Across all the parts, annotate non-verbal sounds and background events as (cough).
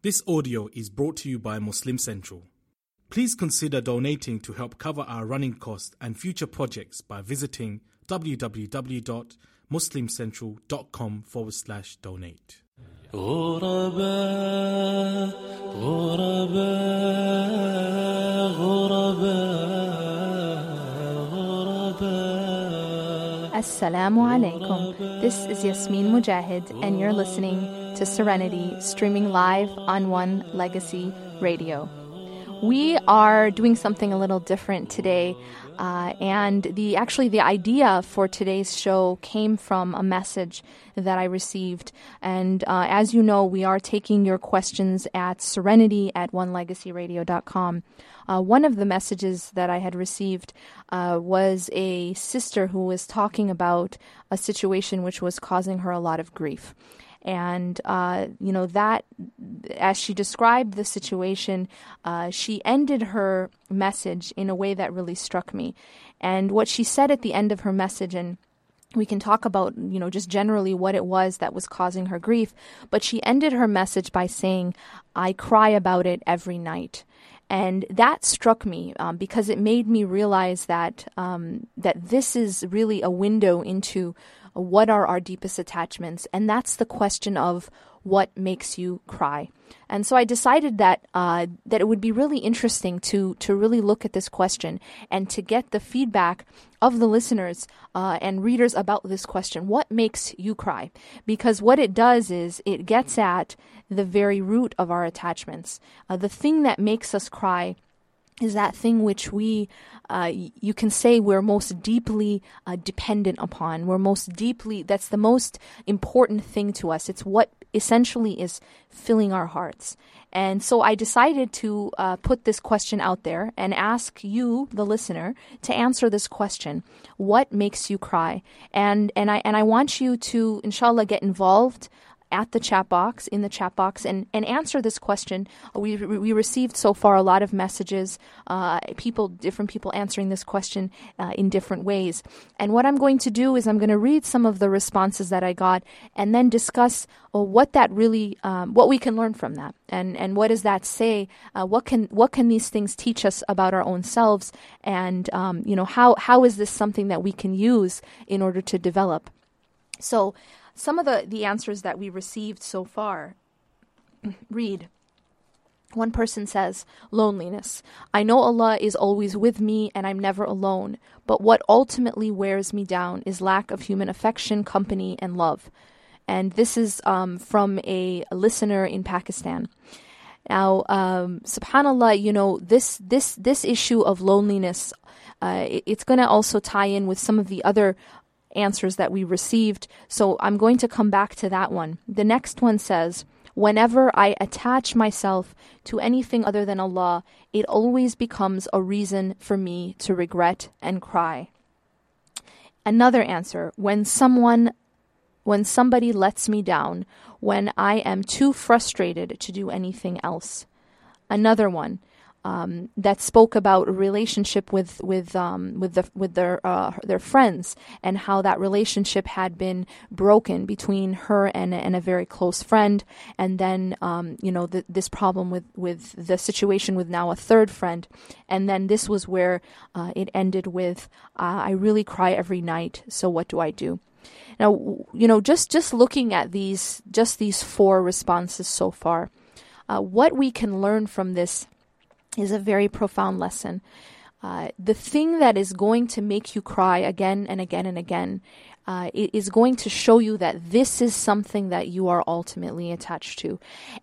This audio is brought to you by Muslim Central. Please consider donating to help cover our running costs and future projects by visiting www.muslimcentral.com forward slash donate. غرباء غرباء غرباء Assalamu alaikum. This is Yasmin Mogahed, and you're listening to Serenity, streaming live on One Legacy Radio. We are doing something a little different today, uh, and the actually the idea for today's show came from a message that I received. And uh, as you know, we are taking your questions at Serenity at OneLegacyRadio.com. Uh, one of the messages that I had received uh, was a sister who was talking about a situation which was causing her a lot of grief. And, uh, you know, that, as she described the situation, uh, she ended her message in a way that really struck me. And what she said at the end of her message, and we can talk about, you know, just generally what it was that was causing her grief, but she ended her message by saying, I cry about it every night. And that struck me um, because it made me realize that um, that this is really a window into what are our deepest attachments, and that's the question of what makes you cry. And so I decided that uh, that it would be really interesting to to really look at this question and to get the feedback of the listeners uh, and readers about this question: What makes you cry? Because what it does is it gets at the very root of our attachments. Uh, the thing that makes us cry is that thing which we, uh, you can say, we're most deeply uh, dependent upon. We're most deeply, that's the most important thing to us. It's what essentially is filling our hearts. And so I decided to uh, put this question out there and ask you, the listener, to answer this question: What makes you cry? And and I and I want you to, inshallah, get involved at the chat box in the chat box and, and answer this question. We we received so far a lot of messages, uh, people different people answering this question uh, in different ways. And what I'm going to do is I'm going to read some of the responses that I got and then discuss uh, what that really um, what we can learn from that and and what does that say? Uh, what can what can these things teach us about our own selves? And um, you know how how is this something that we can use in order to develop? So some of the, the answers that we received so far (clears throat) read one person says, loneliness. I know Allah is always with me and I'm never alone, but what ultimately wears me down is lack of human affection, company, and love. And this is um, from a, listener in Pakistan. Now, um, subhanallah, you know, this, this, this issue of loneliness, uh, it, it's going to also tie in with some of the other answers that we received. So I'm going to come back to that one. The next one says, Whenever I attach myself to anything other than Allah, it always becomes a reason for me to regret and cry. Another answer, when someone when somebody lets me down, when I am too frustrated to do anything else. Another one, um, that spoke about a relationship with with um, with the with their uh, their friends and how that relationship had been broken between her and and a very close friend, and then um, you know the, this problem with with the situation with now a third friend, and then this was where uh, it ended with uh, I really cry every night. So what do I do? Now you know just just looking at these just these four responses so far, uh, what we can learn from this is a very profound lesson. Uh, the thing that is going to make you cry again and again and again uh, is going to show you that this is something that you are ultimately attached to,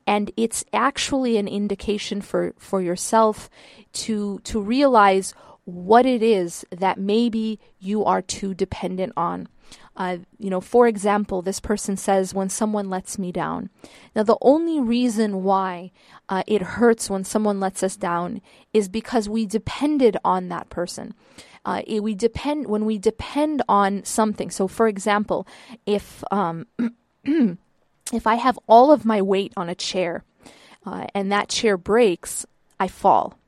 and it's actually an indication for for yourself to to realize what it is that maybe you are too dependent on. Uh, you know, for example, this person says, when someone lets me down. Now, the only reason why uh, it hurts when someone lets us down is because we depended on that person. Uh, we depend when we depend on something. So, for example, if um, (clears throat) if I have all of my weight on a chair uh, and that chair breaks, I fall.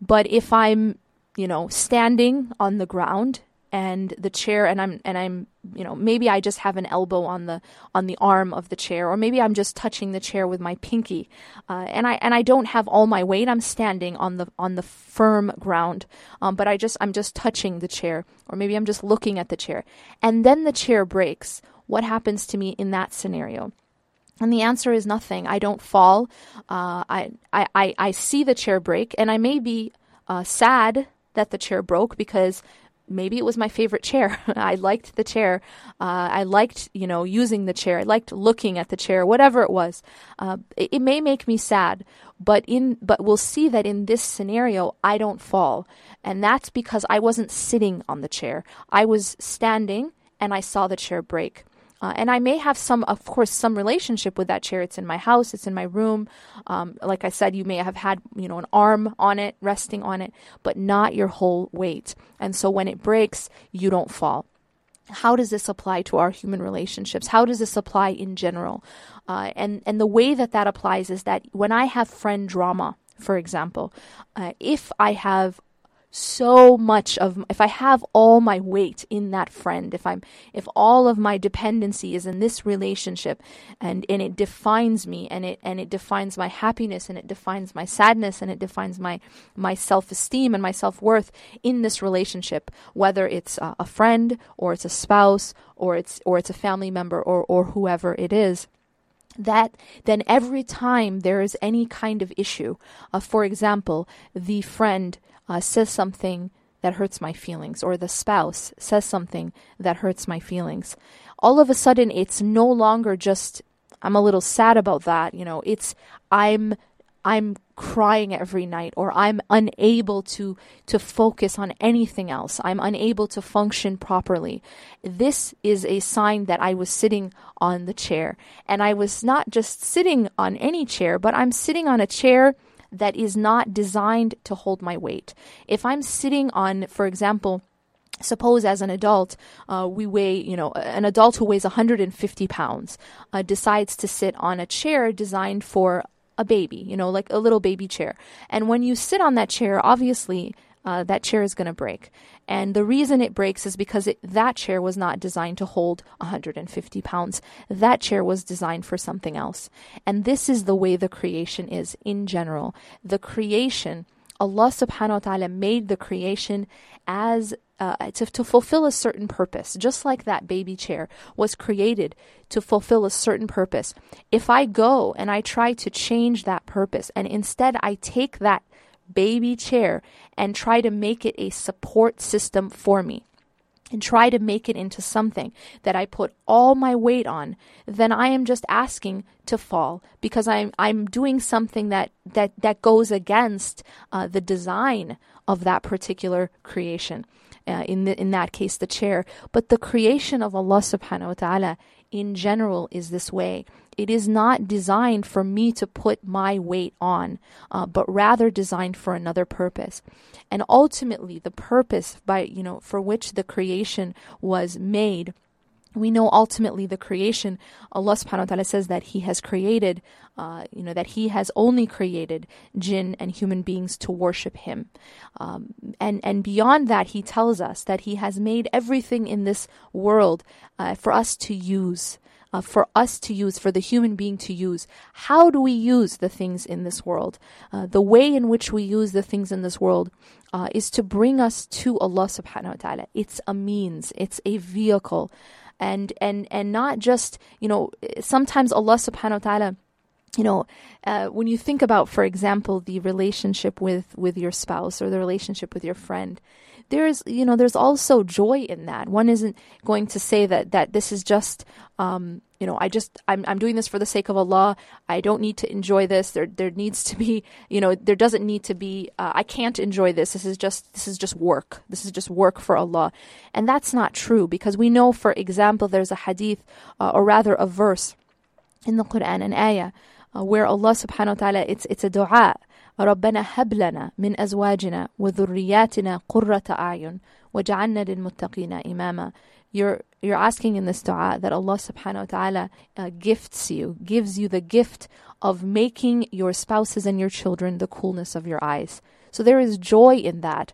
But if I'm, you know, standing on the ground and the chair and I'm and I'm you know maybe I just have an elbow on the on the arm of the chair or maybe I'm just touching the chair with my pinky uh, and I and I don't have all my weight I'm standing on the on the firm ground um, but I just I'm just touching the chair or maybe I'm just looking at the chair and then the chair breaks what happens to me in that scenario and the answer is nothing. I don't fall. Uh, I, I, I see the chair break, and I may be uh, sad that the chair broke because maybe it was my favorite chair. (laughs) I liked the chair. Uh, I liked, you know, using the chair. I liked looking at the chair. Whatever it was, uh, it, it, may make me sad. But in, but we'll see that in this scenario, I don't fall, and that's because I wasn't sitting on the chair. I was standing, and I saw the chair break. Uh, and I may have some, of course, some relationship with that chair. It's in my house, it's in my room. Um, like I said, you may have had, you know, an arm on it, resting on it, but not your whole weight. And so when it breaks, you don't fall. How does this apply to our human relationships? How does this apply in general? Uh, and and the way that that applies is that when I have friend drama, for example, uh, if I have so much of if I have all my weight in that friend, if I'm if all of my dependency is in this relationship and and it defines me and it and it defines my happiness and it defines my sadness and it defines my my self-esteem and my self-worth in this relationship, whether it's a, friend or it's a spouse or it's or it's a family member or or whoever it is that then every time there is any kind of issue, uh, for example, the friend uh, says something that hurts my feelings, or the spouse says something that hurts my feelings, all of a sudden it's no longer just, I'm a little sad about that. You know, it's, I'm I'm crying every night or I'm unable to to focus on anything else. I'm unable to function properly. This is a sign that I was sitting on the chair and I was not just sitting on any chair, but I'm sitting on a chair that is not designed to hold my weight. If I'm sitting on, for example, suppose as an adult uh, we weigh you know an adult who weighs 150 pounds uh, decides to sit on a chair designed for a baby you know like a little baby chair and when you sit on that chair obviously uh, that chair is going to break. And the reason it breaks is because it, that chair was not designed to hold 150 pounds. That chair was designed for something else. And this is the way the creation is in general. The creation, Allah subhanahu wa ta'ala made the creation as uh, to, to fulfill a certain purpose, just like that baby chair was created to fulfill a certain purpose. If I go and I try to change that purpose, and instead I take that baby chair and try to make it a support system for me and try to make it into something that I put all my weight on, then I am just asking to fall because I'm I'm doing something that that that goes against uh, the design of that particular creation. Uh, in the, in that case, the chair, but the creation of Allah Subhanahu wa Taala in general is this way. It is not designed for me to put my weight on, uh, but rather designed for another purpose. And ultimately, the purpose by you know for which the creation was made we know ultimately the creation, Allah subhanahu wa ta'ala says that He has created, uh, you know, that He has only created jinn and human beings to worship Him. Um, and, and beyond that, He tells us that He has made everything in this world uh, for us to use uh, for us to use, for the human being to use. How do we use the things in this world? Uh, the way in which we use the things in this world uh, is to bring us to Allah subhanahu wa ta'ala. It's a means, it's a vehicle. And, and, and not just, you know, sometimes Allah subhanahu wa ta'ala you know, uh, when you think about, for example, the relationship with with your spouse or the relationship with your friend, there's you know there's also joy in that. One isn't going to say that that this is just um, you know I just I'm I'm doing this for the sake of Allah. I don't need to enjoy this. There there needs to be you know there doesn't need to be uh, I can't enjoy this. This is just this is just work. This is just work for Allah, and that's not true because we know, for example, there's a hadith uh, or rather a verse in the Quran, an ayah uh, where Allah subhanahu wa ta'ala, it's, it's a dua. ربنا هب لنا من أزواجنا وذرياتنا قرة أعين وجعلنا للمتقين إماما you're you're asking in this dua that Allah subhanahu wa ta'ala uh, gifts you gives you the gift of making your spouses and your children the coolness of your eyes so there is joy in that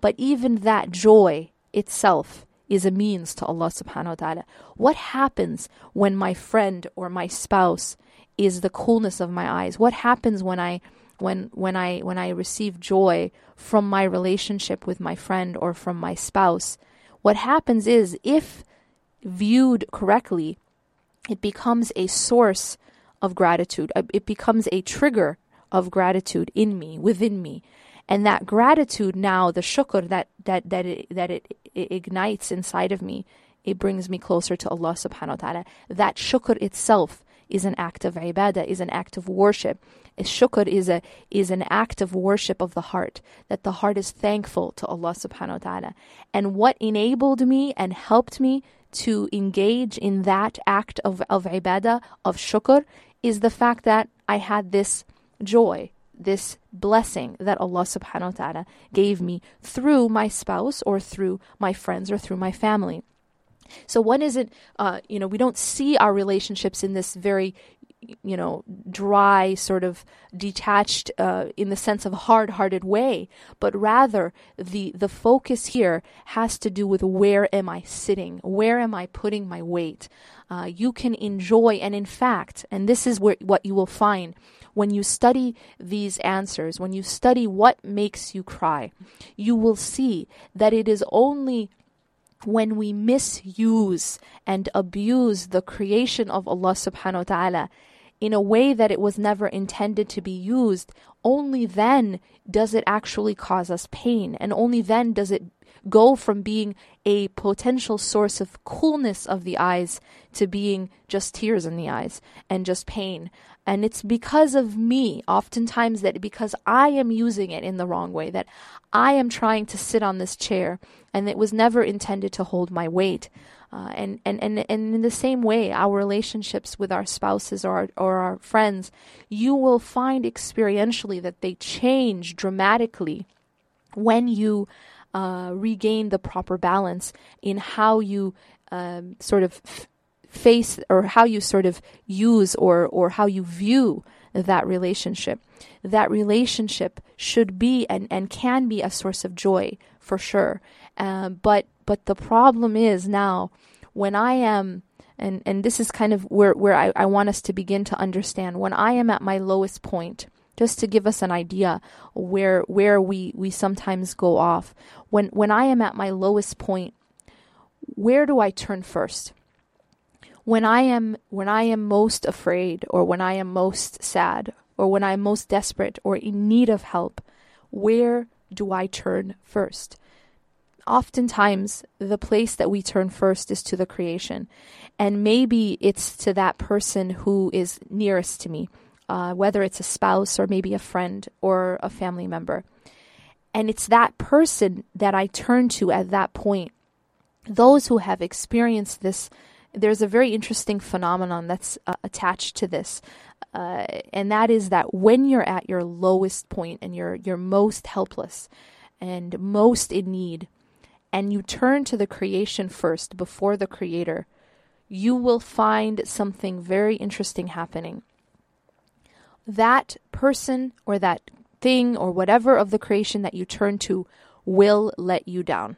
but even that joy itself is a means to Allah subhanahu wa ta'ala. What happens when my friend or my spouse is the coolness of my eyes? What happens when I when when I when I receive joy from my relationship with my friend or from my spouse? What happens is if viewed correctly, it becomes a source of gratitude. Uh, it becomes a trigger of gratitude in me, within me. And that gratitude now, the shukr that that that it, that it, it ignites inside of me, it brings me closer to Allah subhanahu wa ta'ala. That shukr itself is an act of ibadah, is an act of worship. Shukr is a is an act of worship of the heart, that the heart is thankful to Allah subhanahu wa ta'ala. And what enabled me and helped me to engage in that act of, of ibadah, of shukr, is the fact that I had this joy, this blessing that Allah subhanahu wa ta'ala gave me through my spouse or through my friends or through my family. So when is it, uh, you know, we don't see our relationships in this very, you know, dry, sort of detached, uh, in the sense of hard-hearted way, but rather the the focus here has to do with where am I sitting, where am I putting my weight. Uh, you can enjoy, and in fact, and this is where what you will find when you study these answers, when you study what makes you cry, you will see that it is only when we misuse and abuse the creation of Allah subhanahu wa ta'ala in a way that it was never intended to be used, only then does it actually cause us pain. And only then does it go from being a potential source of coolness of the eyes to being just tears in the eyes and just pain. And it's because of me, oftentimes, that because I am using it in the wrong way, that I am trying to sit on this chair and it was never intended to hold my weight. Uh, and, and, and, and in the same way, our relationships with our spouses or our, or our friends, you will find experientially that they change dramatically when you uh, regain the proper balance in how you um, sort of f- face or how you sort of use or, or how you view that relationship. That relationship should be and, and can be a source of joy for sure. Um, but but the problem is now when I am and, and this is kind of where, where I, I want us to begin to understand when I am at my lowest point, just to give us an idea where where we, we sometimes go off. When when I am at my lowest point, where do I turn first? When I am when I am most afraid or when I am most sad or when I am most desperate or in need of help, where do I turn first? oftentimes the place that we turn first is to the creation. And maybe it's to that person who is nearest to me, uh, whether it's a spouse or maybe a friend or a family member. And it's that person that I turn to at that point. Those who have experienced this, there's a very interesting phenomenon that's uh, attached to this. Uh, and that is that when you're at your lowest point and you're you're most helpless and most in need, and you turn to the creation first before the creator, you will find something very interesting happening. That person or that thing or whatever of the creation that you turn to will let you down.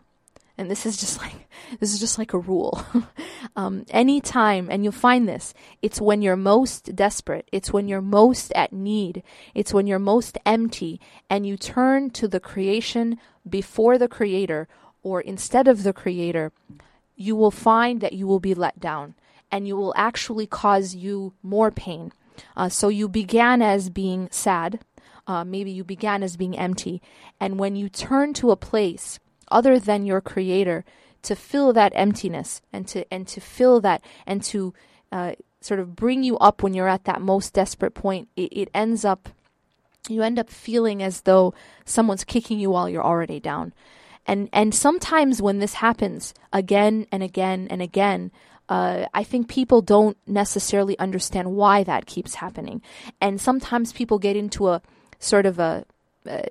And this is just (laughs) like this is just like a rule. (laughs) um, anytime, and you'll find this, it's when you're most desperate, it's when you're most at need, it's when you're most empty, and you turn to the creation before the creator or instead of the creator, you will find that you will be let down and you will actually cause you more pain. Uh, so you began as being sad, uh, maybe you began as being empty, and when you turn to a place other than your creator to fill that emptiness and to and to fill that and to uh, sort of bring you up when you're at that most desperate point, it, it ends up you end up feeling as though someone's kicking you while you're already down. And and sometimes when this happens again and again and again, uh, I think people don't necessarily understand why that keeps happening. And sometimes people get into a sort of a, a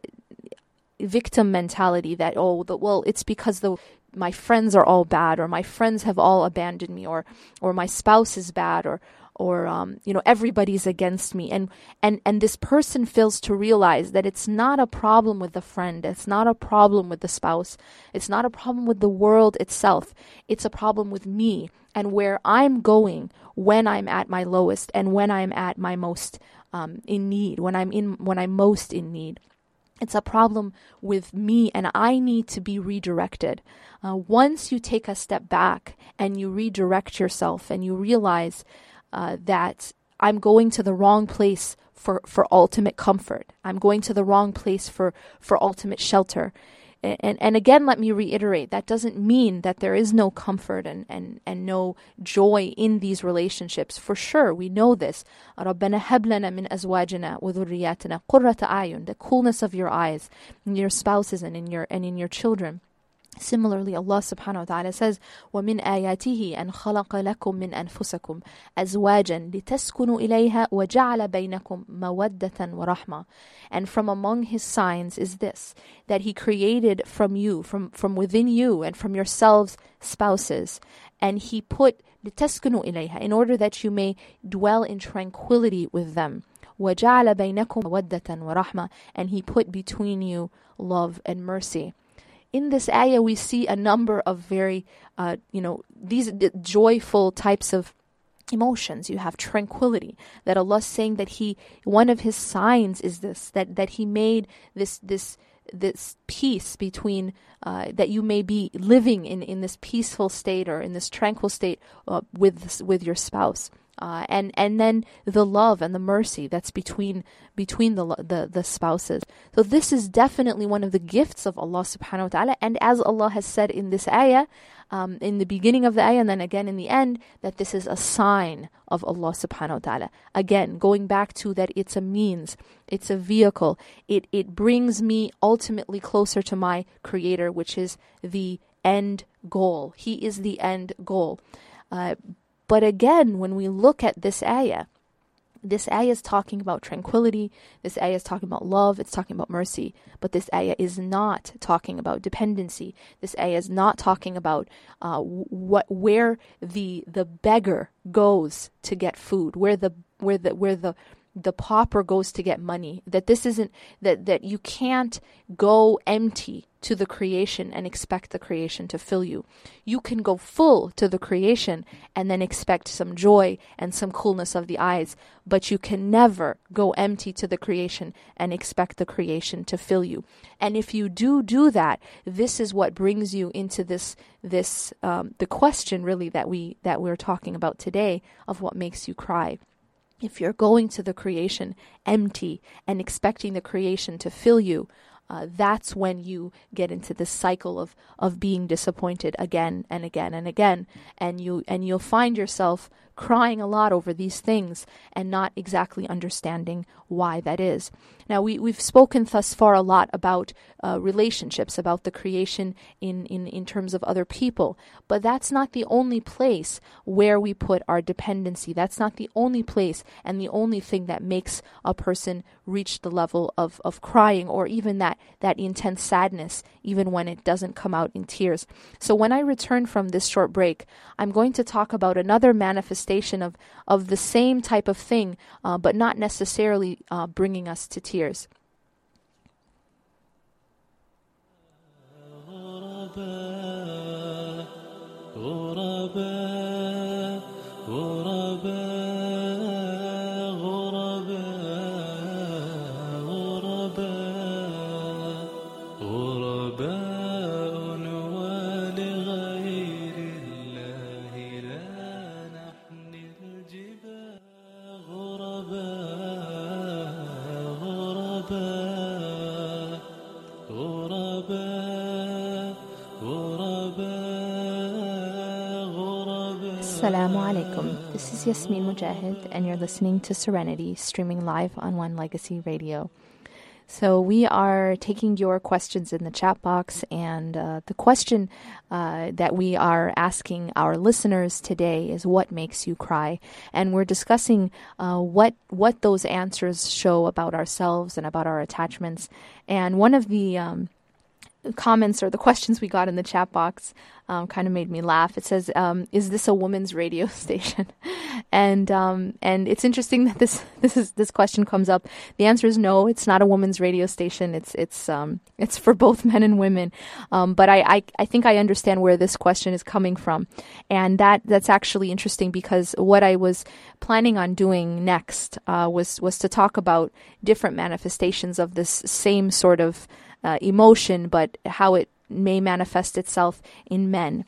victim mentality that oh, the, well, it's because the my friends are all bad, or my friends have all abandoned me, or or my spouse is bad, or or um, you know everybody's against me. And and and this person fails to realize that it's not a problem with the friend. It's not a problem with the spouse. It's not a problem with the world itself. It's a problem with me and where i'm going when i'm at my lowest and when i'm at my most um, in need when i'm in when i'm most in need. It's a problem with me, and I need to be redirected. Uh, once you take a step back and you redirect yourself and you realize uh, that I'm going to the wrong place for, for ultimate comfort, I'm going to the wrong place for, for ultimate shelter, and, and again, let me reiterate that doesn't mean that there is no comfort and, and, and no joy in these relationships. For sure, we know this. رَبَّنَا هَبْ لَنَا مِنْ أَزْوَاجِنَا وَذُرِّيَّاتِنَا قُرَّةَ أَعْيُنٍ The coolness of your eyes, in your spouses and in your, and in your children. Similarly, Allah subhanahu wa ta'ala says, وَمِنْ آيَاتِهِ أَنْ خَلَقَ لَكُم مِّنْ أَنفُسِكُمْ أَزْوَاجًا لِتَسْكُنُوا إِلَيْهَا وَجَعَلَ بَيْنَكُم مَوَدَّةً وَرَحْمَةً And from among His signs is this, that He created from you, from, from within you and from yourselves spouses, and He put لِتَسْكُنُوا إِلَيْهَا in order that you may dwell in tranquility with them. وَجَعَلَ بَيْنَكُم مَوَدَّةً وَرَحْمَةً And He put between you love and mercy in this ayah we see a number of very uh, you know these joyful types of emotions. You have tranquility that allah saying that he one of his signs is this that that he made this this this peace between uh, that you may be living in in this peaceful state or in this tranquil state uh, with with your spouse uh, and and then the love and the mercy that's between between the, the the spouses. So this is definitely one of the gifts of Allah Subhanahu wa Taala. And as Allah has said in this ayah, um, in the beginning of the ayah and then again in the end, that this is a sign of Allah Subhanahu wa Taala. Again, going back to that, it's a means, it's a vehicle. It it brings me ultimately closer to my Creator, which is the end goal. He is the end goal. Uh, but again, when we look at this ayah, this ayah is talking about tranquility. This ayah is talking about love. It's talking about mercy. But this ayah is not talking about dependency. This ayah is not talking about uh, what where the the beggar goes to get food, where the where the where the the pauper goes to get money. That this isn't that that you can't go empty to the creation and expect the creation to fill you. You can go full to the creation and then expect some joy and some coolness of the eyes, but you can never go empty to the creation and expect the creation to fill you. And if you do do that, this is what brings you into this this um, the question really that we that we're talking about today of what makes you cry if you're going to the creation empty and expecting the creation to fill you, uh, that's when you get into this cycle of of being disappointed again and again and again, and you and you'll find yourself crying a lot over these things and not exactly understanding why that is. Now, we, we've spoken thus far a lot about uh, relationships, about the creation in, in, in terms of other people, but that's not the only place where we put our dependency. That's not the only place and the only thing that makes a person reach the level of, of crying or even that, that intense sadness, even when it doesn't come out in tears. So, when I return from this short break, I'm going to talk about another manifestation of, of the same type of thing, uh, but not necessarily uh, bringing us to tears. Assalamu alaikum. This is Yasmin Mogahed, and you're listening to Serenity, streaming live on One Legacy Radio. So, we are taking your questions in the chat box, and uh, the question uh, that we are asking our listeners today is what makes you cry? And we're discussing uh, what, what those answers show about ourselves and about our attachments. And one of the um, comments or the questions we got in the chat box um, kind of made me laugh. It says, um, "Is this a woman's radio (laughs) station?" and um, and it's interesting that this (laughs) this is this question comes up. The answer is no. It's not a woman's radio station. It's it's um, it's for both (laughs) men and women. Um, but I, I I think I understand where this question is coming from, and that that's actually interesting because what I was planning on doing next uh, was was to talk about different manifestations of this same sort of uh, emotion, but how it may manifest itself in men.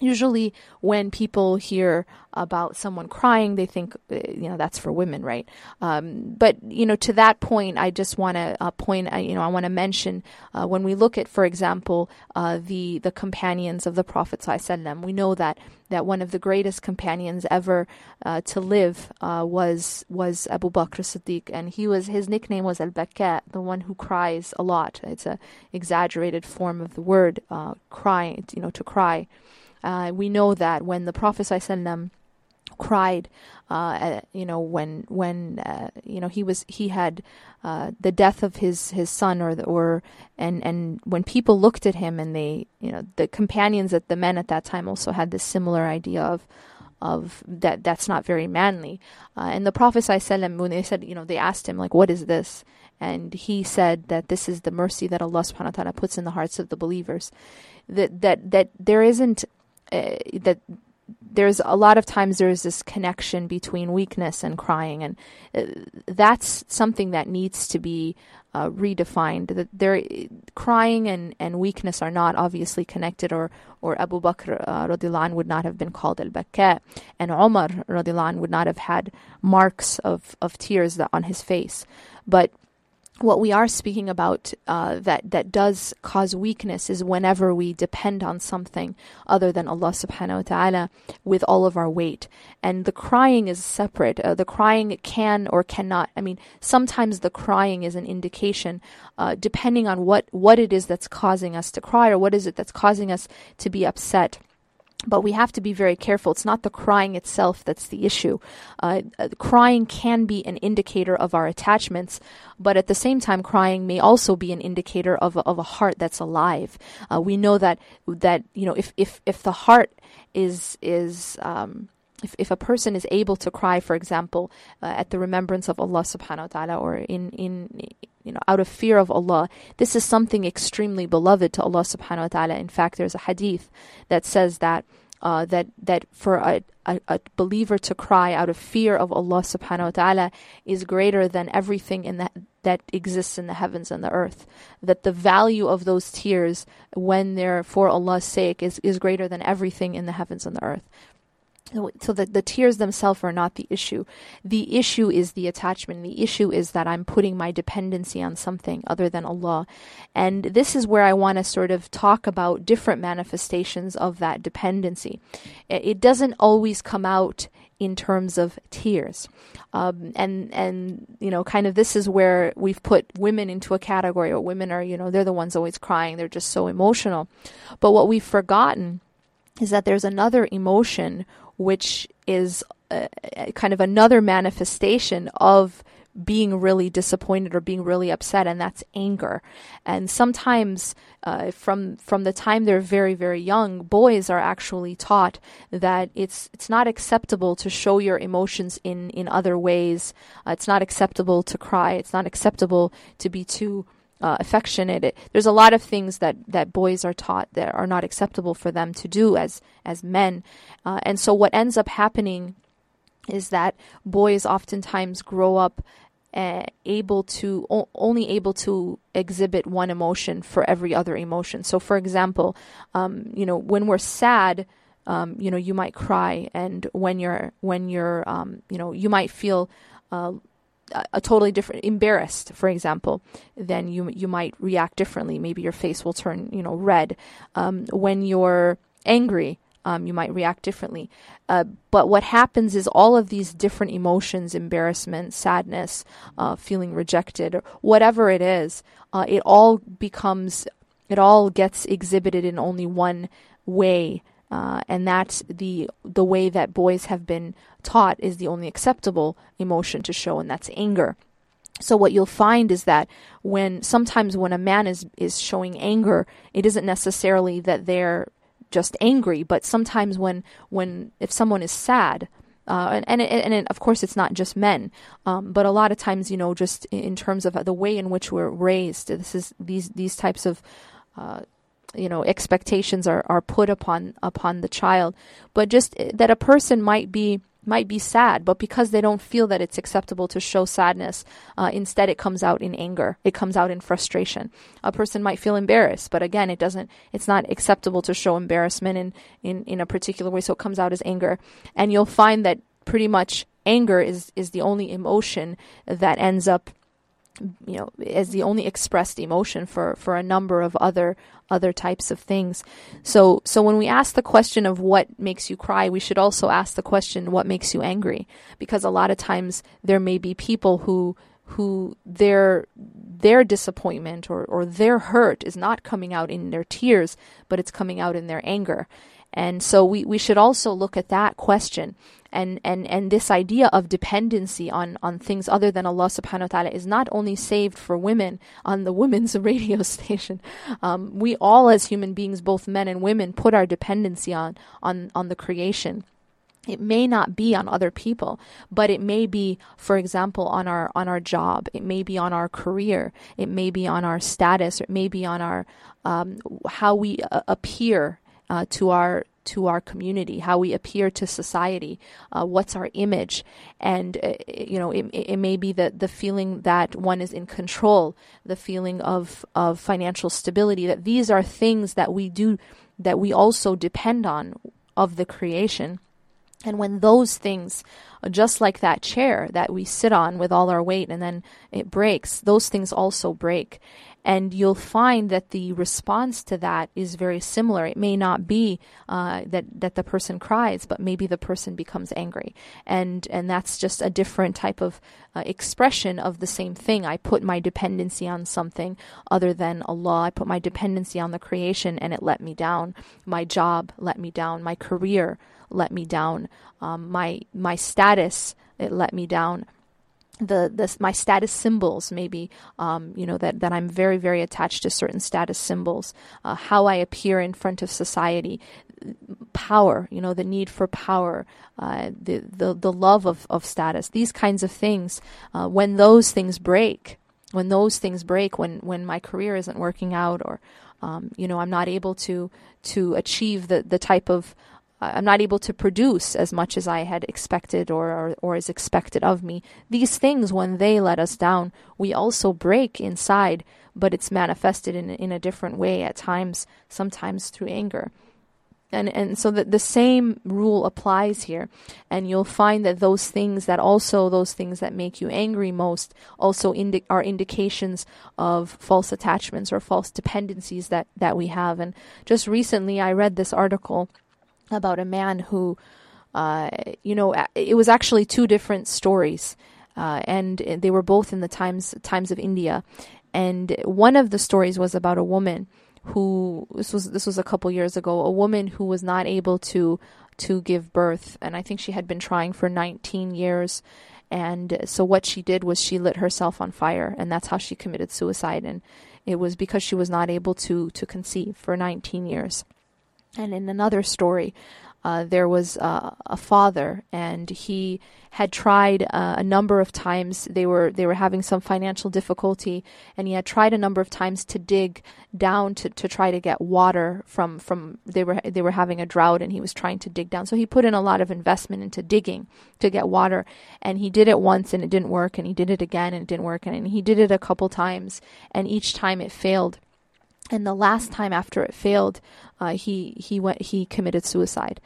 Usually, when people hear about someone crying, they think, uh, you know, that's for women, right? Um, but you know, to that point, I just want to uh, point, uh, you know, I want to mention uh, when we look at, for example, uh, the the companions of the Prophet sallam, we know that that one of the greatest companions ever uh, to live was was Abu Bakr Siddiq, and he was his nickname was Al Bakka, the one who cries a lot. It's a exaggerated form of the word crying, you know, to cry. We know that when the Prophet sallam cried uh, you know when when uh, you know he was he had uh, the death of his his son or or and and when people looked at him and they you know the companions at the men at that time also had this similar idea of of that that's not very manly. Uh, and the prophet sallam when they said you know they asked him like what is this? And he said that this is the mercy that Allah subhanahu wa ta'ala puts in the hearts of the believers. That that that there isn't uh, that there's a lot of times there's this connection between weakness and crying, and uh, that's something that needs to be uh, redefined. That there, crying and, and weakness are not obviously connected, or or Abu Bakr uh, would not have been called al Bakka, and Umar radilan would not have had marks of, of tears on his face. But what we are speaking about uh, that that does cause weakness is whenever we depend on something other than Allah Subhanahu wa Taala with all of our weight, and the crying is separate. Uh, the crying can or cannot. I mean, sometimes the crying is an indication, uh, depending on what what it is that's causing us to cry or what is it that's causing us to be upset. But we have to be very careful. It's not the crying itself that's the issue. Uh, uh, crying can be an indicator of our attachments, but at the same time, crying may also be an indicator of a, of a heart that's alive. Uh, we know that that you know if if if the heart is is um, if, if a person is able to cry, for example, uh, at the remembrance of Allah subhanahu wa ta'ala or in, in you know, out of fear of Allah, this is something extremely beloved to Allah subhanahu wa ta'ala. In fact, there's a hadith that says that uh, that that for a, a, a, believer to cry out of fear of Allah subhanahu wa ta'ala is greater than everything in that that exists in the heavens and the earth. That the value of those tears when they're for Allah's sake is, is greater than everything in the heavens and the earth so that the tears themselves are not the issue. The issue is the attachment. The issue is that I'm putting my dependency on something other than Allah. And this is where I want to sort of talk about different manifestations of that dependency. It doesn't always come out in terms of tears. Um, and and you know, kind of this is where we've put women into a category. Or women are, you know, they're the ones always crying. They're just so emotional. But what we've forgotten is that there's another emotion which is a, a kind of another manifestation of being really disappointed or being really upset, and that's anger. And sometimes, uh, from from the time they're very very young, boys are actually taught that it's it's not acceptable to show your emotions in in other ways. Uh, it's not acceptable to cry. It's not acceptable to be too uh, affectionate. It, there's a lot of things that, that boys are taught that are not acceptable for them to do as as men, uh, and so what ends up happening is that boys oftentimes grow up uh, able to o- only able to exhibit one emotion for every other emotion. So, for example, um, you know when we're sad. Um, you know, you might cry, and when you're when you're, um, you know, you might feel uh, a totally different embarrassed for example then you you might react differently. Maybe your face will turn you know red. Um, when you're angry um, you might react differently. Uh, but what happens is all of these different emotions embarrassment sadness uh, feeling rejected whatever it is uh, it all becomes it all gets exhibited in only one way uh, and that's the the way that boys have been taught is the only acceptable emotion to show, and that's anger. So what you'll find is that when sometimes when a man is is showing anger, it isn't necessarily that they're just angry, but sometimes when when if someone is sad, uh, and and, it, and it, of course it's not just men, um, but a lot of times you know just in terms of the way in which we're raised, this is these these types of uh, you know expectations are, are put upon upon the child, but just eh, that a person might be might be sad, but because they don't feel that it's acceptable to show sadness, uh, instead it comes out in anger. It comes out in frustration. A person might feel embarrassed, but again, it doesn't. It's not acceptable to show embarrassment in in in a particular way, so it comes out as anger. And you'll find that pretty much anger is is the only emotion that ends up you know as the only expressed emotion for for a number of other other types of things. So so when we ask the question of what makes you cry we should also ask the question what makes you angry? Because a lot of times there may be people who who their their disappointment or or their hurt is not coming out in their tears but it's coming out in their anger. And so we, we should also look at that question and, and, and this idea of dependency on, on things other than Allah subhanahu wa ta'ala is not only saved for women on the women's (laughs) radio station. Um, we all as human beings, both men and women, put our dependency on, on, on the creation. It may not be on other people, but it may be, for example, on our on our job. It may be on our career. It may be on our status. It may be on our um, how we uh, appear uh, to our to our community, how we appear to society, uh, what's our image, and uh, you know it, it may be the the feeling that one is in control, the feeling of of financial stability. That these are things that we do that we also depend on of the creation. And when those things, just like that chair that we sit on with all our weight and then it breaks, those things also break. And you'll find that the response to that is very similar. It may not be uh, that that the person cries, but maybe the person becomes angry, and and that's just a different type of uh, expression of the same thing. I put my dependency on something other than Allah. I put my dependency on the creation, and it let me down. My job let me down. My career let me down. Um, my my status it let me down the, the my status symbols maybe um, you know that that I'm very very attached to certain status symbols uh, how I appear in front of society power you know the need for power uh, the, the the love of, of status these kinds of things uh, when those things break when those things break when when my career isn't working out or um, you know I'm not able to to achieve the the type of I'm not able to produce as much as I had expected or, or, or is expected of me. These things, when they let us down, we also break inside, but it's manifested in, in a different way at times, sometimes through anger. And, and so that the same rule applies here. And you'll find that those things that also, those things that make you angry most, also indi- are indications of false attachments or false dependencies that, that we have. And just recently, I read this article about a man who, uh, you know, it was actually two different stories, uh, and they were both in the times times of India. And one of the stories was about a woman who this was this was a couple years ago. A woman who was not able to to give birth, and I think she had been trying for 19 years. And so what she did was she lit herself on fire, and that's how she committed suicide. And it was because she was not able to to conceive for 19 years. And in another story, uh, there was uh, a father, and he had tried uh, a number of times. They were they were having some financial difficulty, and he had tried a number of times to dig down to, to try to get water from from they were they were having a drought, and he was trying to dig down. So he put in a lot of investment into digging to get water, and he did it once and it didn't work, and he did it again and it didn't work, and he did it a couple times, and each time it failed and the last time after it failed, uh, he he went he committed suicide,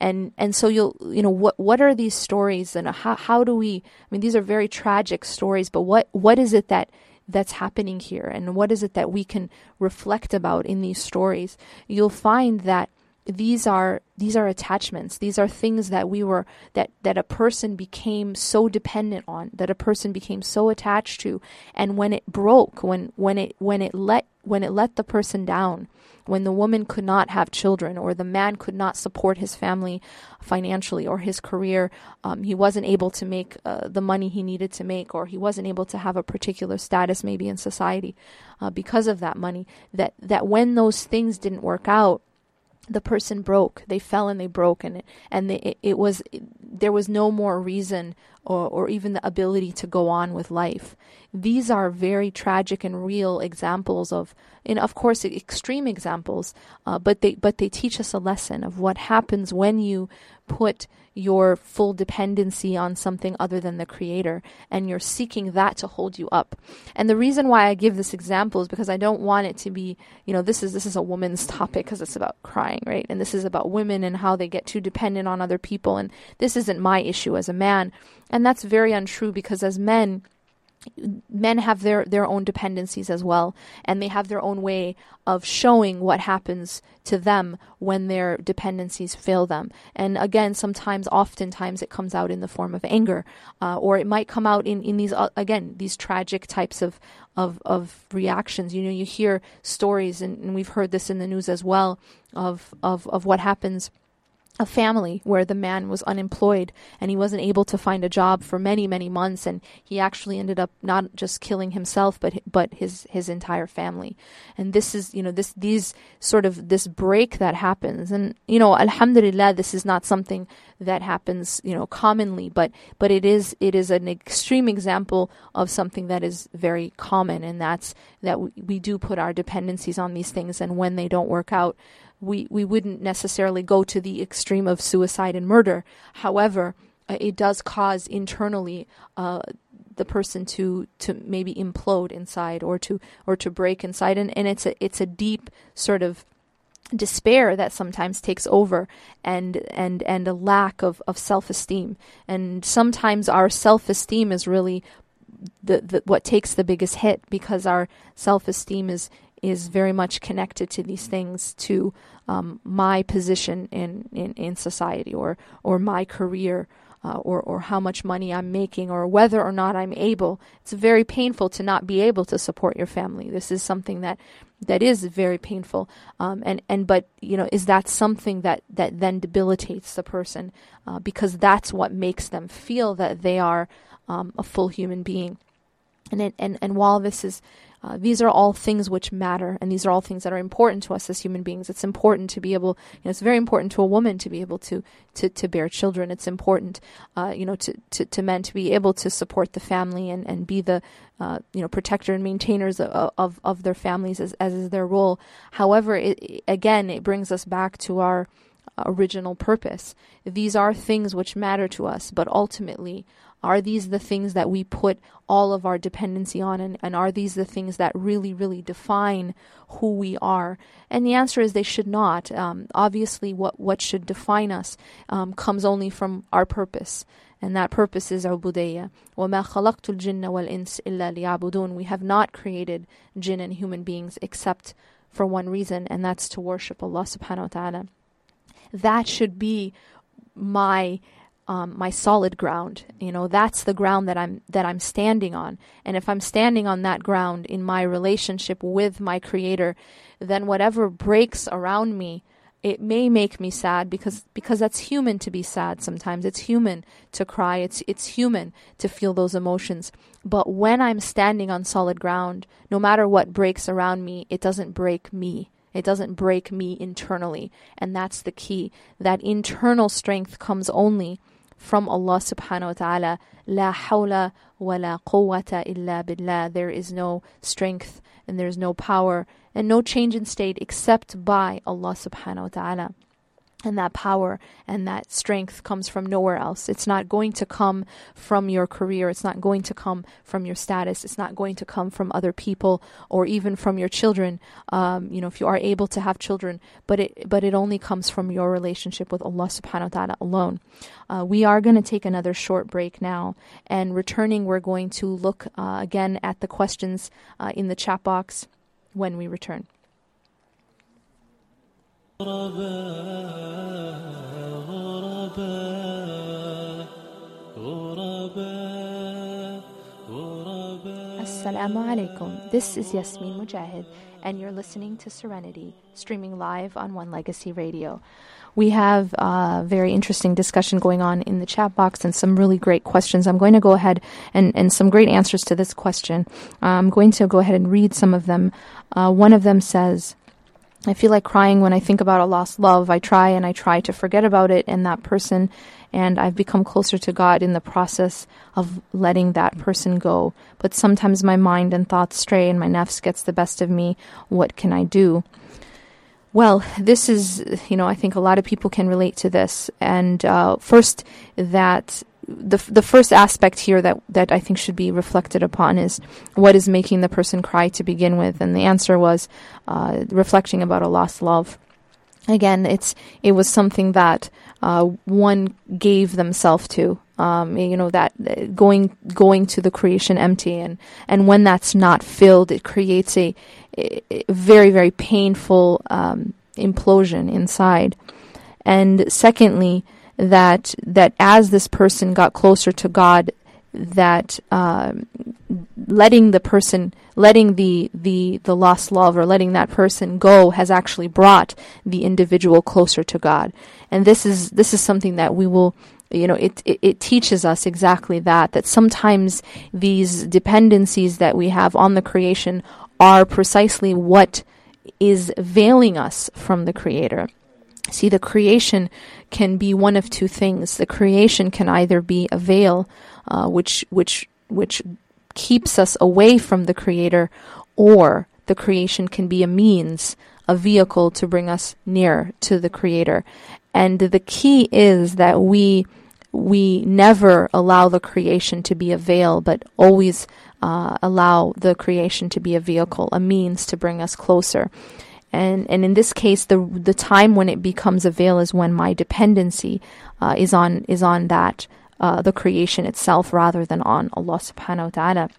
and and so you'll you know what what are these stories and how how do we? I mean, these are very tragic stories, but what what is it that that's happening here, and what is it that we can reflect about in these stories? You'll find that these are these are attachments these are things that we were that that a person became so dependent on that a person became so attached to and when it broke when when it when it let when it let the person down when the woman could not have children or the man could not support his family financially or his career um, he wasn't able to make uh, the money he needed to make or he wasn't able to have a particular status maybe in society uh, because of that money that that when those things didn't work out the person broke. They fell and they broke, and and they, it, it, was it, there was no more reason or or even the ability to go on with life. These are very tragic and real examples of, and of course, extreme examples. Uh, but they but they teach us a lesson of what happens when you put your full dependency on something other than the creator and you're seeking that to hold you up. And the reason why i give this example is because i don't want it to be you know this is this is a woman's topic because it's about crying right? And this is about women and how they get too dependent on other people and this isn't my issue as a man. And that's very untrue because as men men have their their own dependencies as well and they have their own way of showing what happens to them when their dependencies fail them. And again sometimes oftentimes it comes out in the form of anger uh, or it might come out in in these uh, again these tragic types of of of reactions. You know you hear stories and, and we've heard this in the news as well of of of what happens a family where the man was unemployed and he wasn't able to find a job for many many months. And he actually ended up not just killing himself but but his his entire family. And this is you know this these sort of this break that happens. And you know alhamdulillah this is not something that happens you know commonly but but it is it is an extreme example of something that is very common. And that's that we, we do put our dependencies on these things. And when they don't work out we, we wouldn't necessarily go to the extreme of suicide and murder. However, uh, it does cause internally uh, the person to to maybe implode inside or to or to break inside, and, and it's a it's a deep sort of despair that sometimes takes over and and and a lack of, of self-esteem and sometimes our self-esteem is really the, the what takes the biggest hit because our self-esteem is is very much connected to these things to um, my position in, in, in society or or my career uh, or or how much money I'm making or whether or not I'm able. It's very painful to not be able to support your family. This is something that that is very painful. Um, and and but you know is that something that that then debilitates the person uh, because that's what makes them feel that they are um, a full human being. And and and while this is uh, these are all things which matter, and these are all things that are important to us as human beings. It's important to be able, you know, it's very important to a woman to be able to to, to bear children. It's important, uh, you know, to, to, to men to be able to support the family and, and be the, uh, you know, protector and maintainers of, of, of their families as, as is their role. However, it, again, it brings us back to our original purpose. These are things which matter to us, but ultimately, are these the things that we put all of our dependency on? And, and are these the things that really, really define who we are? And the answer is they should not. Um, obviously, what, what should define us um, comes only from our purpose. And that purpose is ubudiyya. وَمَا خَلَقْتُ الْجِنَّ وَالْإِنسِ إِلَّا لِيَعْبُدُونَ We have not created jinn and human beings except for one reason, and that's to worship Allah subhanahu wa ta'ala. That should be my um, my solid ground. You know, that's the ground that I'm that I'm standing on. And if I'm standing on that ground in my relationship with my Creator, then whatever breaks around me, it may make me sad because because that's human to be sad sometimes. It's human to cry. It's it's human to feel those emotions. But when I'm standing on solid ground, no matter what breaks around me, it doesn't break me. It doesn't break me internally. And that's the key. That internal strength comes only from Allah subhanahu wa ta'ala. La hawla wa la quwwata illa billah. There is no strength and there is no power and no change in state except by Allah subhanahu wa ta'ala and that power and that strength comes from nowhere else. It's not going to come from your career. It's not going to come from your status. It's not going to come from other people or even from your children. Um, you know, if you are able to have children, but it but it only comes from your relationship with Allah Subhanahu wa Taala alone. Uh, we are going to take another short break now, and returning, we're going to look uh, again at the questions uh, in the chat box when we return. Assalamu alaikum. This is Yasmin Mogahed, and you're listening to Serenity, streaming live on One Legacy Radio. We have a very interesting discussion going on in the chat box and some really great questions. I'm going to go ahead and, and some great answers to this question. I'm going to go ahead and read some of them. Uh, one of them says, I feel like crying when I think about a lost love. I try and I try to forget about it and that person, and I've become closer to God in the process of letting that person go. But sometimes my mind and thoughts stray and my nafs gets the best of me. What can I do? Well, this is, you know, I think a lot of people can relate to this. And uh, first, that the the first aspect here that that I think should be reflected upon is what is making the person cry to begin with, and the answer was uh, reflecting about a lost love. Again, it's it was something that uh, one gave themselves to. Um, you know that uh, going going to the creation empty, and and when that's not filled, it creates a, a very very painful um, implosion inside. And secondly, that that as this person got closer to God, that uh, letting the person, letting the the the lost love or letting that person go has actually brought the individual closer to God, and this is this is something that we will. You know, it, it, it teaches us exactly that, that sometimes these dependencies that we have on the creation are precisely what is veiling us from the Creator. See, the creation can be one of two things. The creation can either be a veil, uh, which which which keeps us away from the Creator, or the creation can be a means, a vehicle to bring us near to the Creator. And the key is that we we never allow the creation to be a veil, but always uh, allow the creation to be a vehicle, a means to bring us closer. And, and in this case, the the time when it becomes a veil is when my dependency uh, is on is on that uh, the creation itself rather than on Allah Subhanahu wa Taala.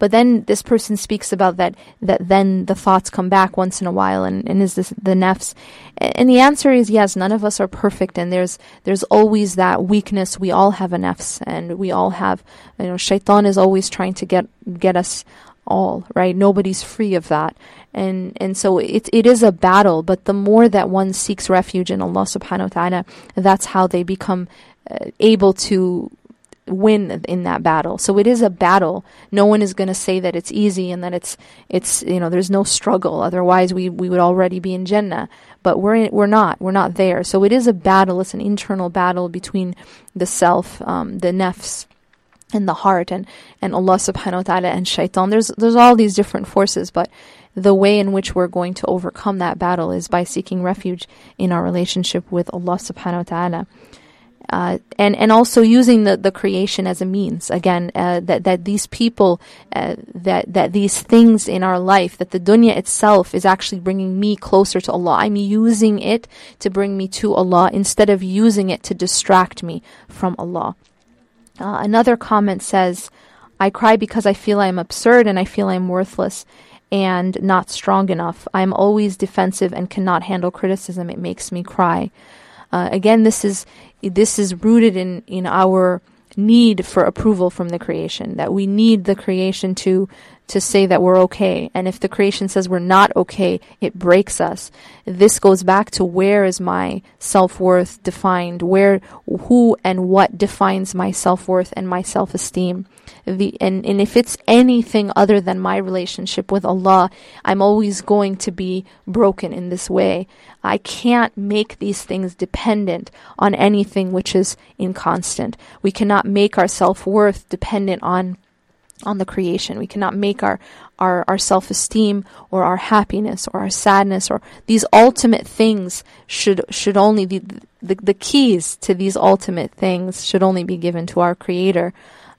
But then this person speaks about that that then the thoughts come back once in a while, and, and is this the nafs? And the answer is yes. None of us are perfect, and there's there's always that weakness. We all have a nafs, and we all have you know shaitan is always trying to get get us all right. Nobody's free of that, and and so it it is a battle. But the more that one seeks refuge in Allah Subhanahu wa Taala, that's how they become uh, able to win in that battle. So it is a battle. No one is going to say that it's easy and that it's it's you know there's no struggle. Otherwise, we we would already be in Jannah. But we're in, we're not. We're not there. So it is a battle. It's an internal battle between the self, um, the nafs, and the heart, and and Allah Subhanahu wa Taala and Shaitan. There's there's all these different forces, but the way in which we're going to overcome that battle is by seeking refuge in our relationship with Allah Subhanahu wa Taala. Uh, and and also using the, the creation as a means again uh, that that these people uh, that that these things in our life that the dunya itself is actually bringing me closer to Allah I'm using it to bring me to Allah instead of using it to distract me from Allah uh, another comment says I cry because I feel I'm absurd and I feel I'm worthless and not strong enough I'm always defensive and cannot handle criticism it makes me cry uh, again, this is this is rooted in in our need for approval from the creation. That we need the creation to to say that we're okay. And if the creation says we're not okay, it breaks us. This goes back to where is my self-worth defined? Where, who and what defines my self-worth and my self-esteem? The, and, and if it's anything other than my relationship with Allah, I'm always going to be broken in this way. I can't make these things dependent on anything which is inconstant. We cannot make our self-worth dependent on on the creation. We cannot make our, our, our self esteem or our happiness or our sadness or these ultimate things should should only be the, the keys to these ultimate things should only be given to our creator.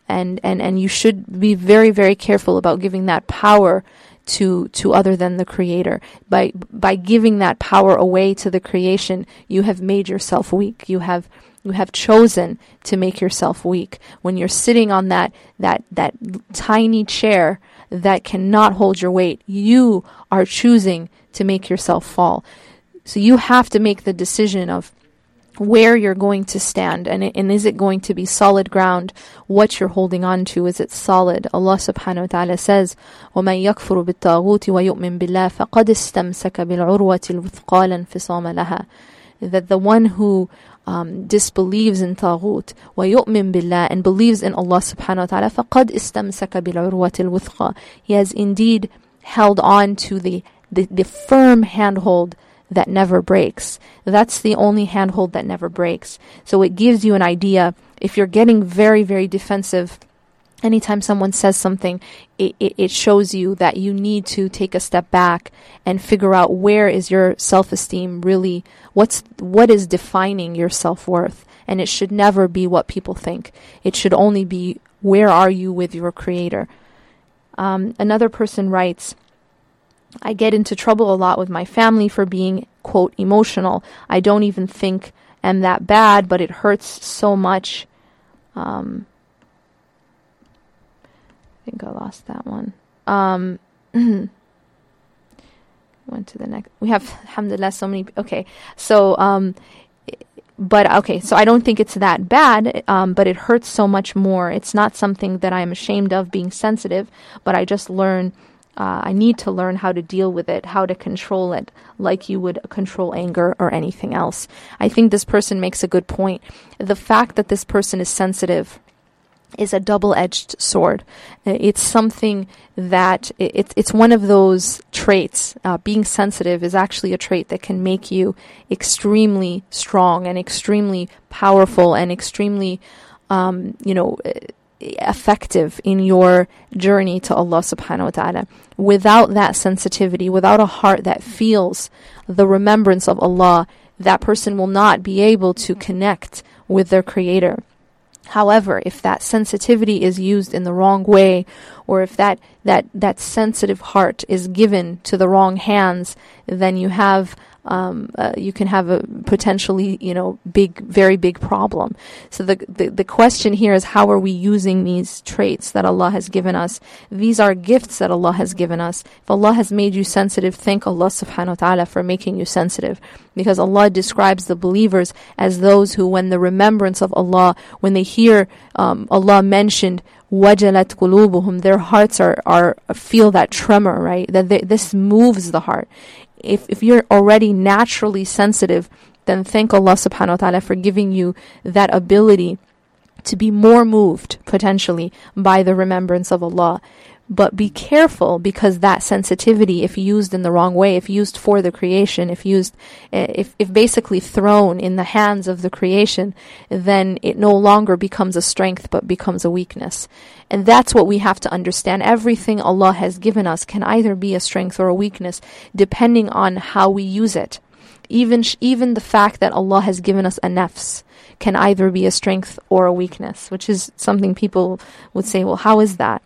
And, and, and you should be very, very careful about giving that power to to other than the creator by by giving that power away to the creation you have made yourself weak you have you have chosen to make yourself weak. When you're sitting on that, that, that tiny chair that cannot hold your weight, you are choosing to make yourself fall. so you have to make the decision of where you're going to stand and, and is it going to be solid ground what you're holding on to is it solid Allah subhanahu wa ta'ala says وَمَن يَكْفُرُ بِالطَّاغُوتِ وَيُؤْمِن بِاللَّهِ فَقَدْ اسْتَمْسَكَ بِالْعُرْوَةِ الْوُثْقَى لَا انفصام لها that the one who um, disbelieves in Taghut ويؤمن بالله and believes in Allah subhanahu wa ta'ala فقد استمسك بالعروة الوثقى he has indeed held on to the, the, the firm handhold that never breaks. That's the only handhold that never breaks. So it gives you an idea. If you're getting very, very defensive, anytime someone says something, it, it, it, shows you that you need to take a step back and figure out where is your self-esteem really, what's, what is defining your self-worth. And it should never be what people think. It should only be where are you with your creator. Um, another person writes, I get into trouble a lot with my family for being, quote, emotional. I don't even think am that bad, but it hurts so much. Um, I think I lost that one. Um, (clears throat) went to the next. We have, alhamdulillah, so many. Okay. So, um, but okay, so I don't think it's that bad, um, but it hurts so much more. It's not something that I'm ashamed of being sensitive, but I just learn uh, I need to learn how to deal with it, how to control it, like you would control anger or anything else. I think this person makes a good point. The fact that this person is sensitive is a double-edged sword. It's something that it's it's one of those traits. Uh, being sensitive is actually a trait that can make you extremely strong and extremely powerful and extremely, um, you know effective in your journey to Allah subhanahu wa ta'ala. Without that sensitivity, without a heart that feels the remembrance of Allah, that person will not be able to connect with their creator. However, if that sensitivity is used in the wrong way, or if that, that, that sensitive heart is given to the wrong hands, then you have um, uh, you can have a potentially, you know, big, very big problem. So the, the, the question here is how are we using these traits that Allah has given us? These are gifts that Allah has given us. If Allah has made you sensitive, thank Allah subhanahu wa ta'ala for making you sensitive. Because Allah describes the believers as those who, when the remembrance of Allah, when they hear um, Allah mentioned, wajalat qulubuhum their hearts are, are feel that tremor right that they, this moves the heart if, if you're already naturally sensitive, then thank Allah subhanahu wa ta'ala for giving you that ability to be more moved potentially by the remembrance of Allah. But be careful because that sensitivity, if used in the wrong way, if used for the creation, if used, eh, if, if basically thrown in the hands of the creation, then it no longer becomes a strength but becomes a weakness. And that's what we have to understand. Everything Allah has given us can either be a strength or a weakness depending on how we use it. Even, even the fact that Allah has given us a nafs can either be a strength or a weakness, which is something people would say, well, how is that?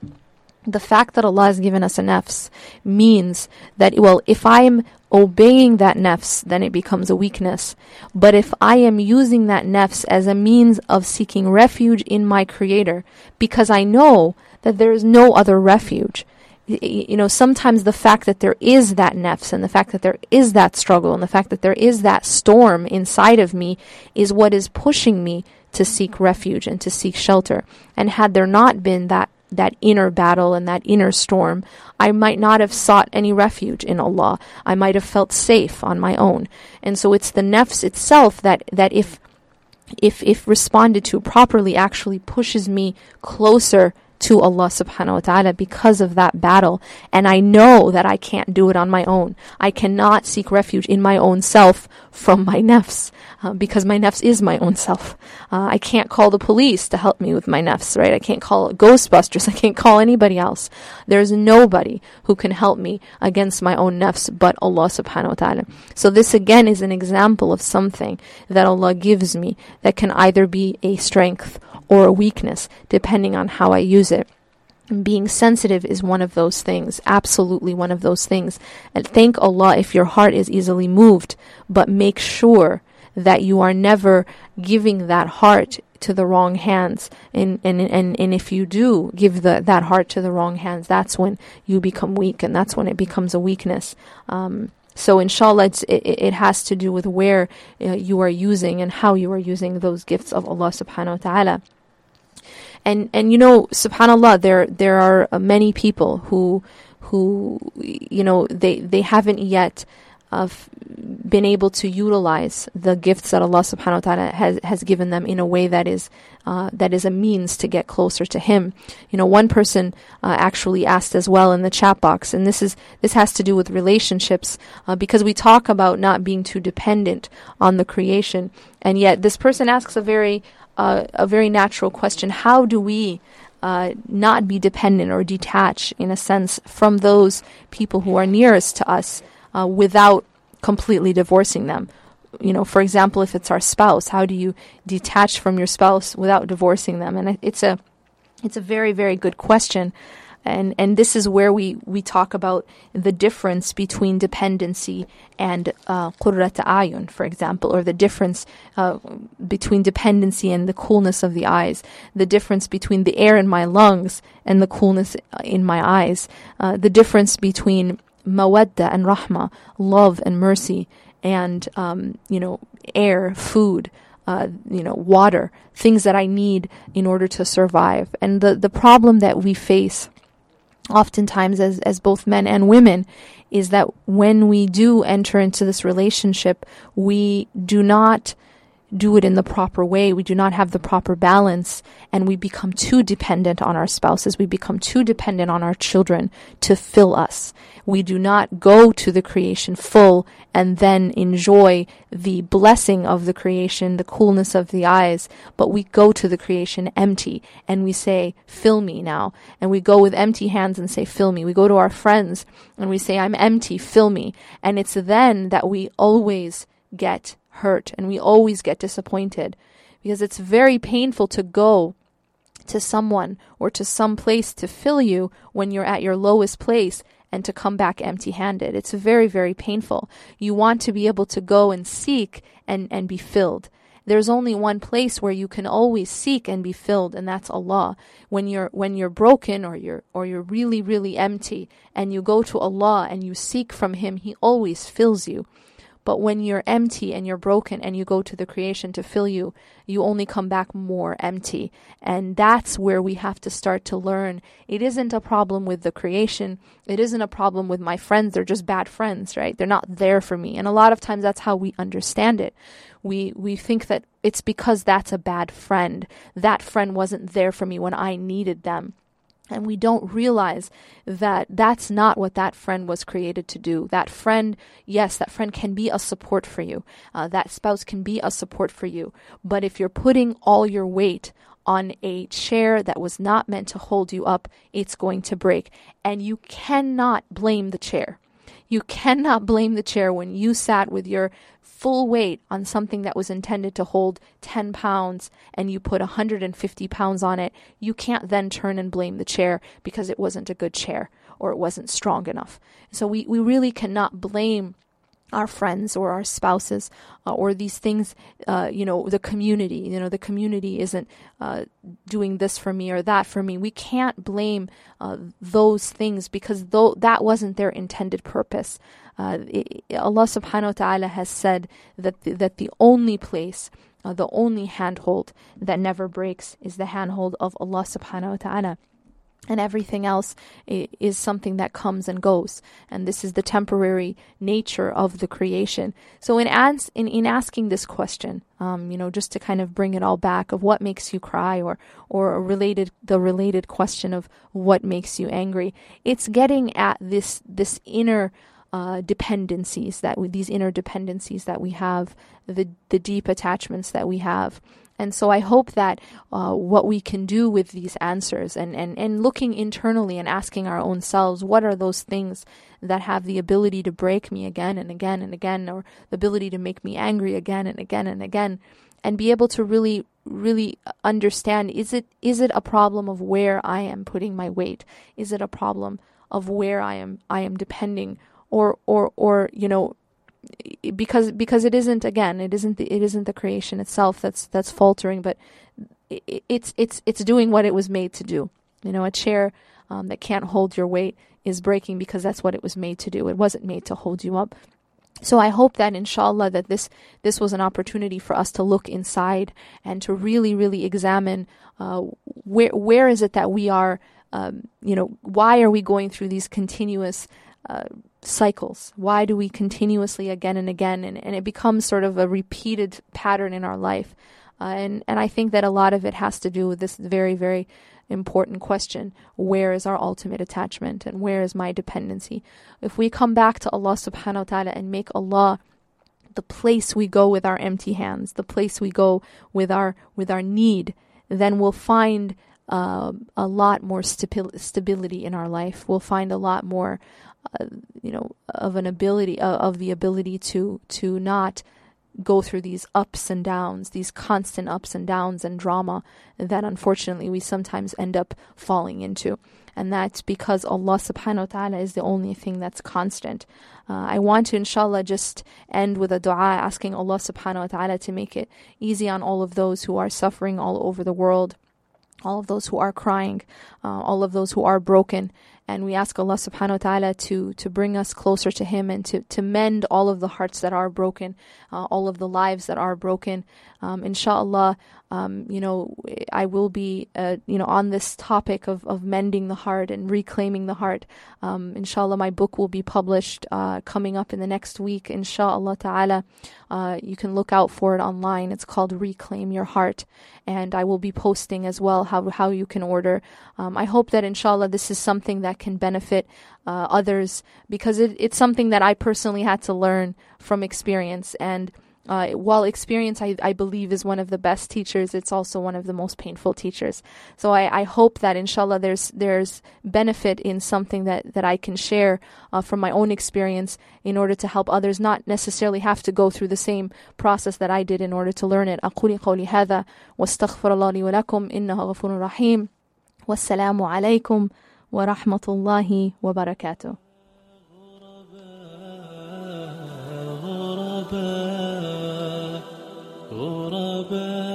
The fact that Allah has given us a nafs means that, well, if I'm obeying that nafs, then it becomes a weakness. But if I am using that nafs as a means of seeking refuge in my Creator, because I know that there is no other refuge, you know, sometimes the fact that there is that nafs and the fact that there is that struggle and the fact that there is that storm inside of me is what is pushing me to seek refuge and to seek shelter. And had there not been that that inner battle and that inner storm, I might not have sought any refuge in Allah. I might have felt safe on my own. And so it's the nafs itself that, that if, if, if responded to properly actually pushes me closer to Allah subhanahu wa ta'ala because of that battle. And I know that I can't do it on my own. I cannot seek refuge in my own self from my nafs uh, because my nafs is my own self. Uh, I can't call the police to help me with my nafs, right? I can't call Ghostbusters. (laughs) I can't call anybody else. There's nobody who can help me against my own nafs but Allah subhanahu wa ta'ala. So this again is an example of something that Allah gives me that can either be a strength or a weakness depending on how I use it being sensitive is one of those things, absolutely one of those things. And thank Allah if your heart is easily moved, but make sure that you are never giving that heart to the wrong hands. And, and, and, and if you do give the, that heart to the wrong hands, that's when you become weak and that's when it becomes a weakness. Um, So, inshallah, it, it has to do with where uh, you are using and how you are using those gifts of Allah subhanahu wa ta'ala. And, and you know, subhanAllah, there, there are uh, many people who, who, you know, they, they haven't yet of been able to utilize the gifts that Allah subhanahu wa ta'ala has, has given them in a way that is uh, that is a means to get closer to Him. You know, one person uh, actually asked as well in the chat box, and this is this has to do with relationships uh, because we talk about not being too dependent on the creation, and yet this person asks a very a very natural question: How do we uh, not be dependent or detach, in a sense, from those people who are nearest to us? uh, without completely divorcing them. You know, for example, if it's our spouse, how do you detach from your spouse without divorcing them? And it's a it's a very very good question. And, and this is where we, we talk about the difference between dependency and uh, qurrat ayun, for example, or the difference uh, between dependency and the coolness of the eyes, the difference between the air in my lungs and the coolness uh, in my eyes, uh, the difference between mawadda and rahma, love and mercy, and um, you know, air, food, uh, you know, water, things that I need in order to survive. And the the problem that we face, oftentimes as as both men and women, is that when we do enter into this relationship, we do not do it in the proper way. We do not have the proper balance, and we become too dependent on our spouses. We become too dependent on our children to fill us. We do not go to the creation full and then enjoy the blessing of the creation, the coolness of the eyes, but we go to the creation empty and we say, Fill me now. And we go with empty hands and say, Fill me. We go to our friends and we say, I'm empty, fill me. And it's then that we always get hurt and we always get disappointed because it's very painful to go to someone or to some place to fill you when you're at your lowest place and to come back empty handed. It's very, very painful. You want to be able to go and seek and, and be filled. There's only one place where you can always seek and be filled, and that's Allah. When you're when you're broken or you're or you're really, really empty and you go to Allah and you seek from Him, He always fills you. But when you're empty and you're broken and you go to the creation to fill you, you only come back more empty. And that's where we have to start to learn. It isn't a problem with the creation. It isn't a problem with my friends. They're just bad friends, right? They're not there for me. And a lot of times that's how we understand it. We, we think that it's because that's a bad friend. That friend wasn't there for me when I needed them. And we don't realize that that's not what that friend was created to do. That friend, yes, that friend can be a support for you. Uh, that spouse can be a support for you. But if you're putting all your weight on a chair that was not meant to hold you up, it's going to break. And you cannot blame the chair. You cannot blame the chair when you sat with your full weight on something that was intended to hold 10 pounds and you put 150 pounds on it, you can't then turn and blame the chair because it wasn't a good chair or it wasn't strong enough. So we, we really cannot blame our friends or our spouses uh, or these things uh, you know the community. You know the community isn't uh, doing this for me or that for me. We can't blame uh, those things because though that wasn't their intended purpose uh, Allah subhanahu wa ta'ala has said that the, that the only place uh, the only handhold that never breaks is the handhold of Allah subhanahu wa ta'ala. And everything else is something that comes and goes. And this is the temporary nature of the creation. So in ans- in, in asking this question um, you know just to kind of bring it all back of what makes you cry or or related the related question of what makes you angry it's getting at this this inner uh, dependencies that we, these inner dependencies that we have the the deep attachments that we have and so I hope that uh, what we can do with these answers and, and, and looking internally and asking our own selves, what are those things that have the ability to break me again and again and again, or the ability to make me angry again and again and again, and be able to really, really understand is it, is it a problem of where I am putting my weight? Is it a problem of where I am, I am depending? Or, or, or, you know, because because it isn't again it isn't the, it isn't the creation itself that's that's faltering but it, it's it's it's doing what it was made to do. You know a chair um, that can't hold your weight is breaking because that's what it was made to do. It wasn't made to hold you up. So I hope that inshallah that this this was an opportunity for us to look inside and to really really examine uh, where where is it that we are um, you know why are we going through these continuous uh, cycles. Why do we continuously again and again? And, and it becomes sort of a repeated pattern in our life. Uh, and and I think that a lot of it has to do with this very very important question. Where is our ultimate attachment? And where is my dependency? If we come back to Allah subhanahu wa ta'ala and make Allah the place we go with our empty hands, the place we go with our with our need, then we'll find uh, a lot more stabi- stability in our life. We'll find a lot more, you know, of an ability uh, of the ability to to not go through these ups and downs, these constant ups and downs and drama that unfortunately we sometimes end up falling into. And that's because Allah subhanahu wa ta'ala is the only thing that's constant. Uh, I want to, inshallah, just end with a dua asking Allah subhanahu wa ta'ala to make it easy on all of those who are suffering all over the world, all of those who are crying, uh, all of those who are broken and we ask Allah subhanahu wa ta'ala to, to bring us closer to Him and to, to mend all of the hearts that are broken, uh, all of the lives that are broken. Um, inshallah, um, you know, I will be, uh, you know, on this topic of, of mending the heart and reclaiming the heart. Um, inshallah, my book will be published uh, coming up in the next week. Inshallah ta'ala, uh, you can look out for it online. It's called Reclaim Your Heart. And I will be posting as well how, how you can order. Um, I hope that inshallah this is something that can benefit uh, others because it, it's something that I personally had to learn from experience. And uh, while experience, I, I believe, is one of the best teachers, it's also one of the most painful teachers. So I, I hope that, inshallah, there's there's benefit in something that, that I can share uh, from my own experience in order to help others not necessarily have to go through the same process that I did in order to learn it. أقول قولي هذا واستغفر الله لي ولكم إنه غفور رحيم والسلام عليكم ورحمة الله وبركاته. غرباء